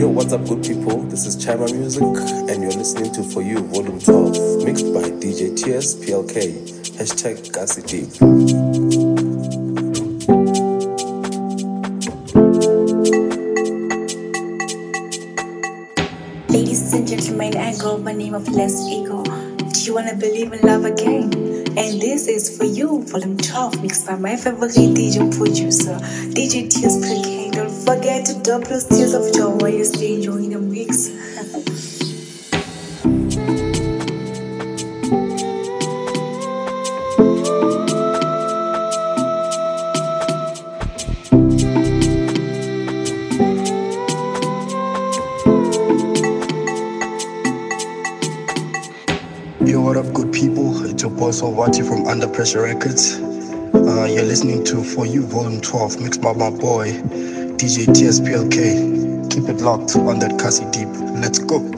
Yo, what's up, good people? This is Chymamusique, and you're listening to For You Volume 12, mixed by DJ Tears PLK. Hashtag KasiDeep. Ladies and gentlemen, I go by name of LessEgo. Do you wanna believe in love again? And this is for you, volume 12, mixed by my favorite DJ producer, DJ Tears PLK. Those tears of joy while you stay enjoying the mix. Yo, what up, good people? It's your boy Soul Varti from Under Pressure Records. Uh, you're listening to For You Volume 12, mixed by my boy, DJ Tears PLK. Keep it locked on that KasiDeep. Let's go.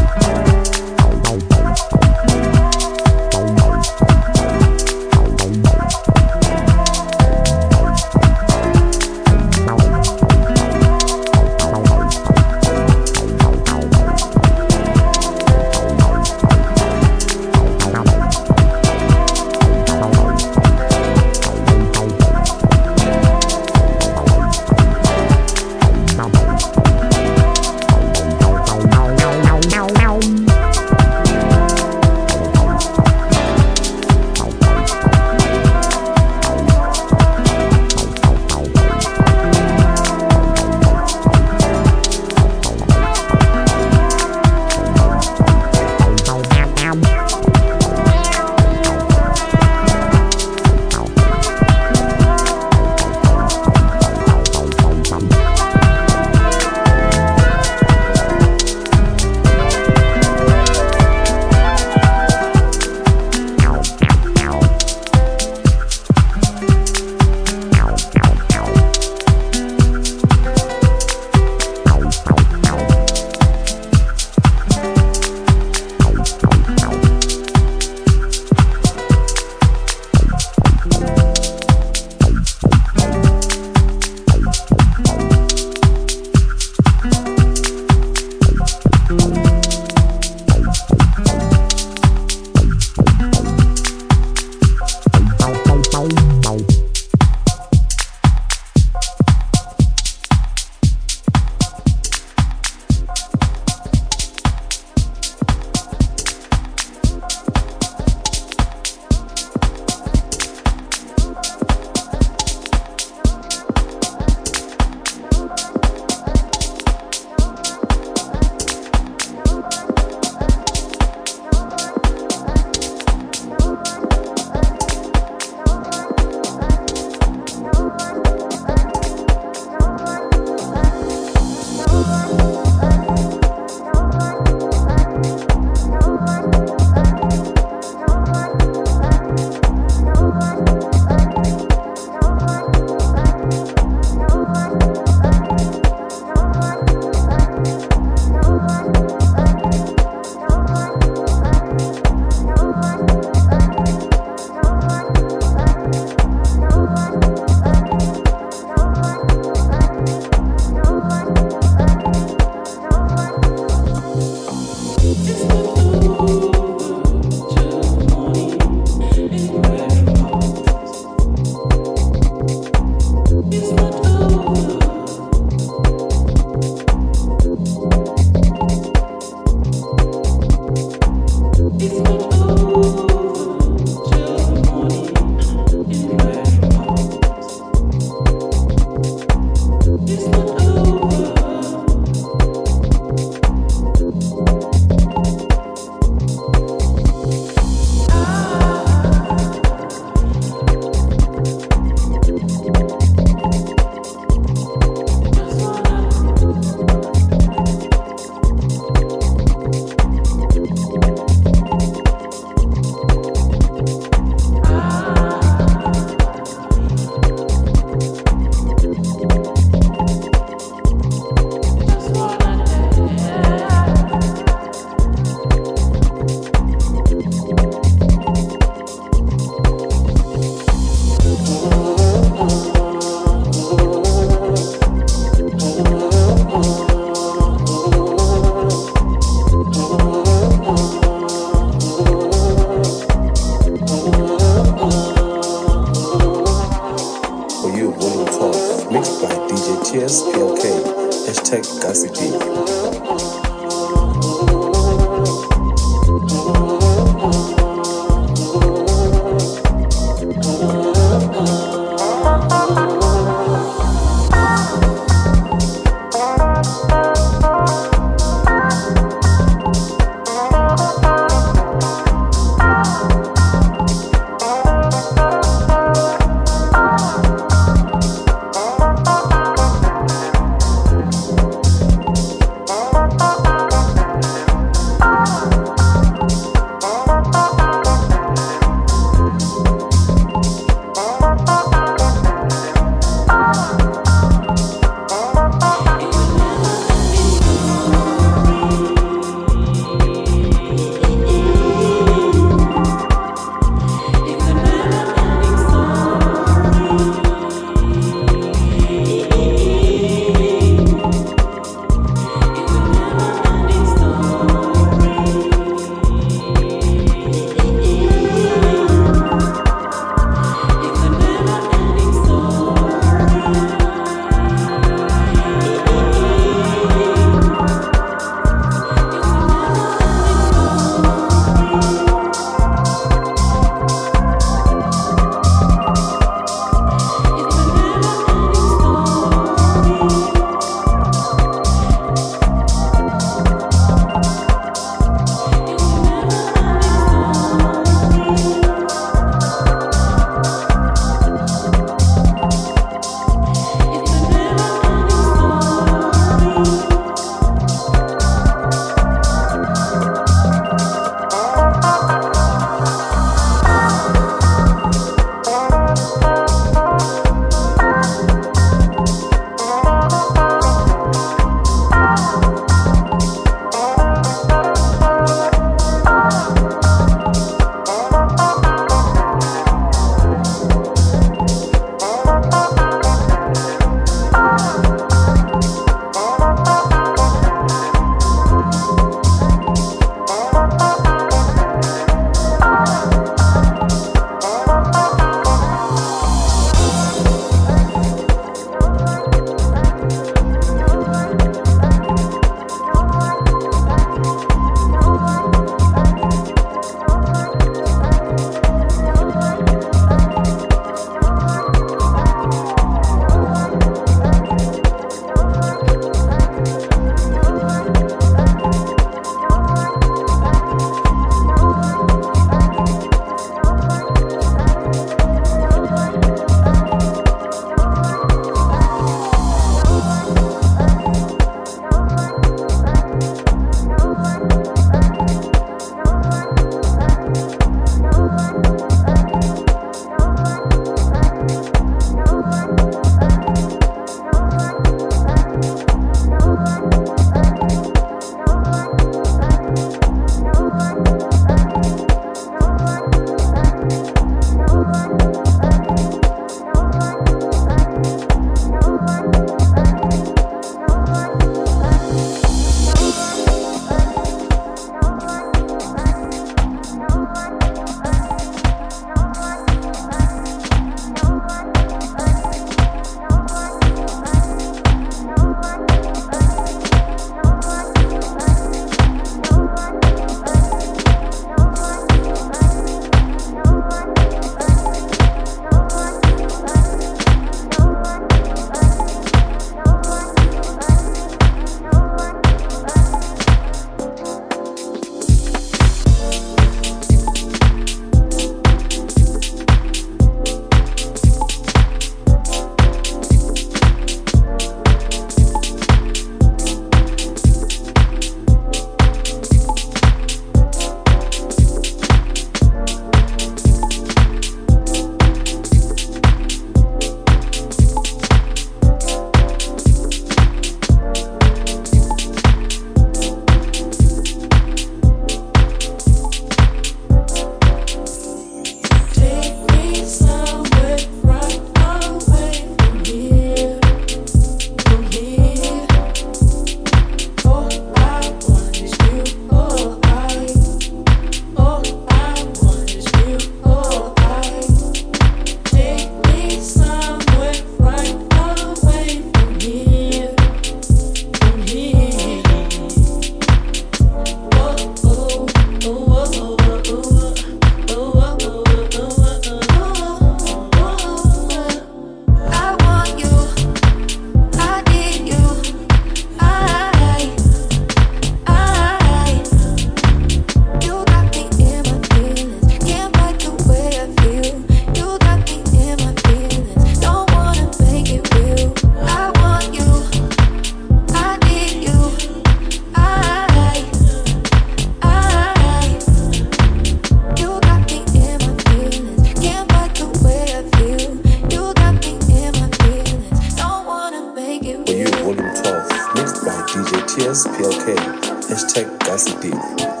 Tears PLK. Hashtag Gossip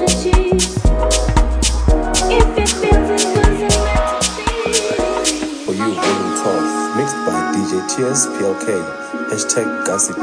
For you, Rolling Tough, mixed by DJ Tears PLK, hashtag Gassy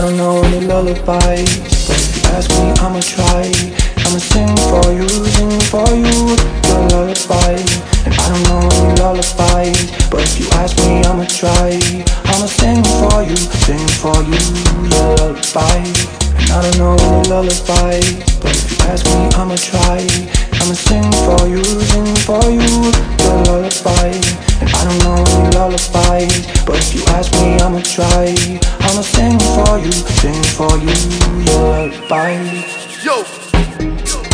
I don't know any lullabies, but if you ask me, I'ma try. I'ma sing for you, sing for you your lullaby. And I don't know any lullabies, but if you ask me, I'ma try. I'ma sing for you, sing for you your lullaby. And I don't know any lullabies, but if you ask me, I'ma try. I'ma sing for you, sing for you your lullaby. And I don't know any lullabies, but if you ask me, I'ma try. I'ma sing for you, sing for you your lullaby. Yo.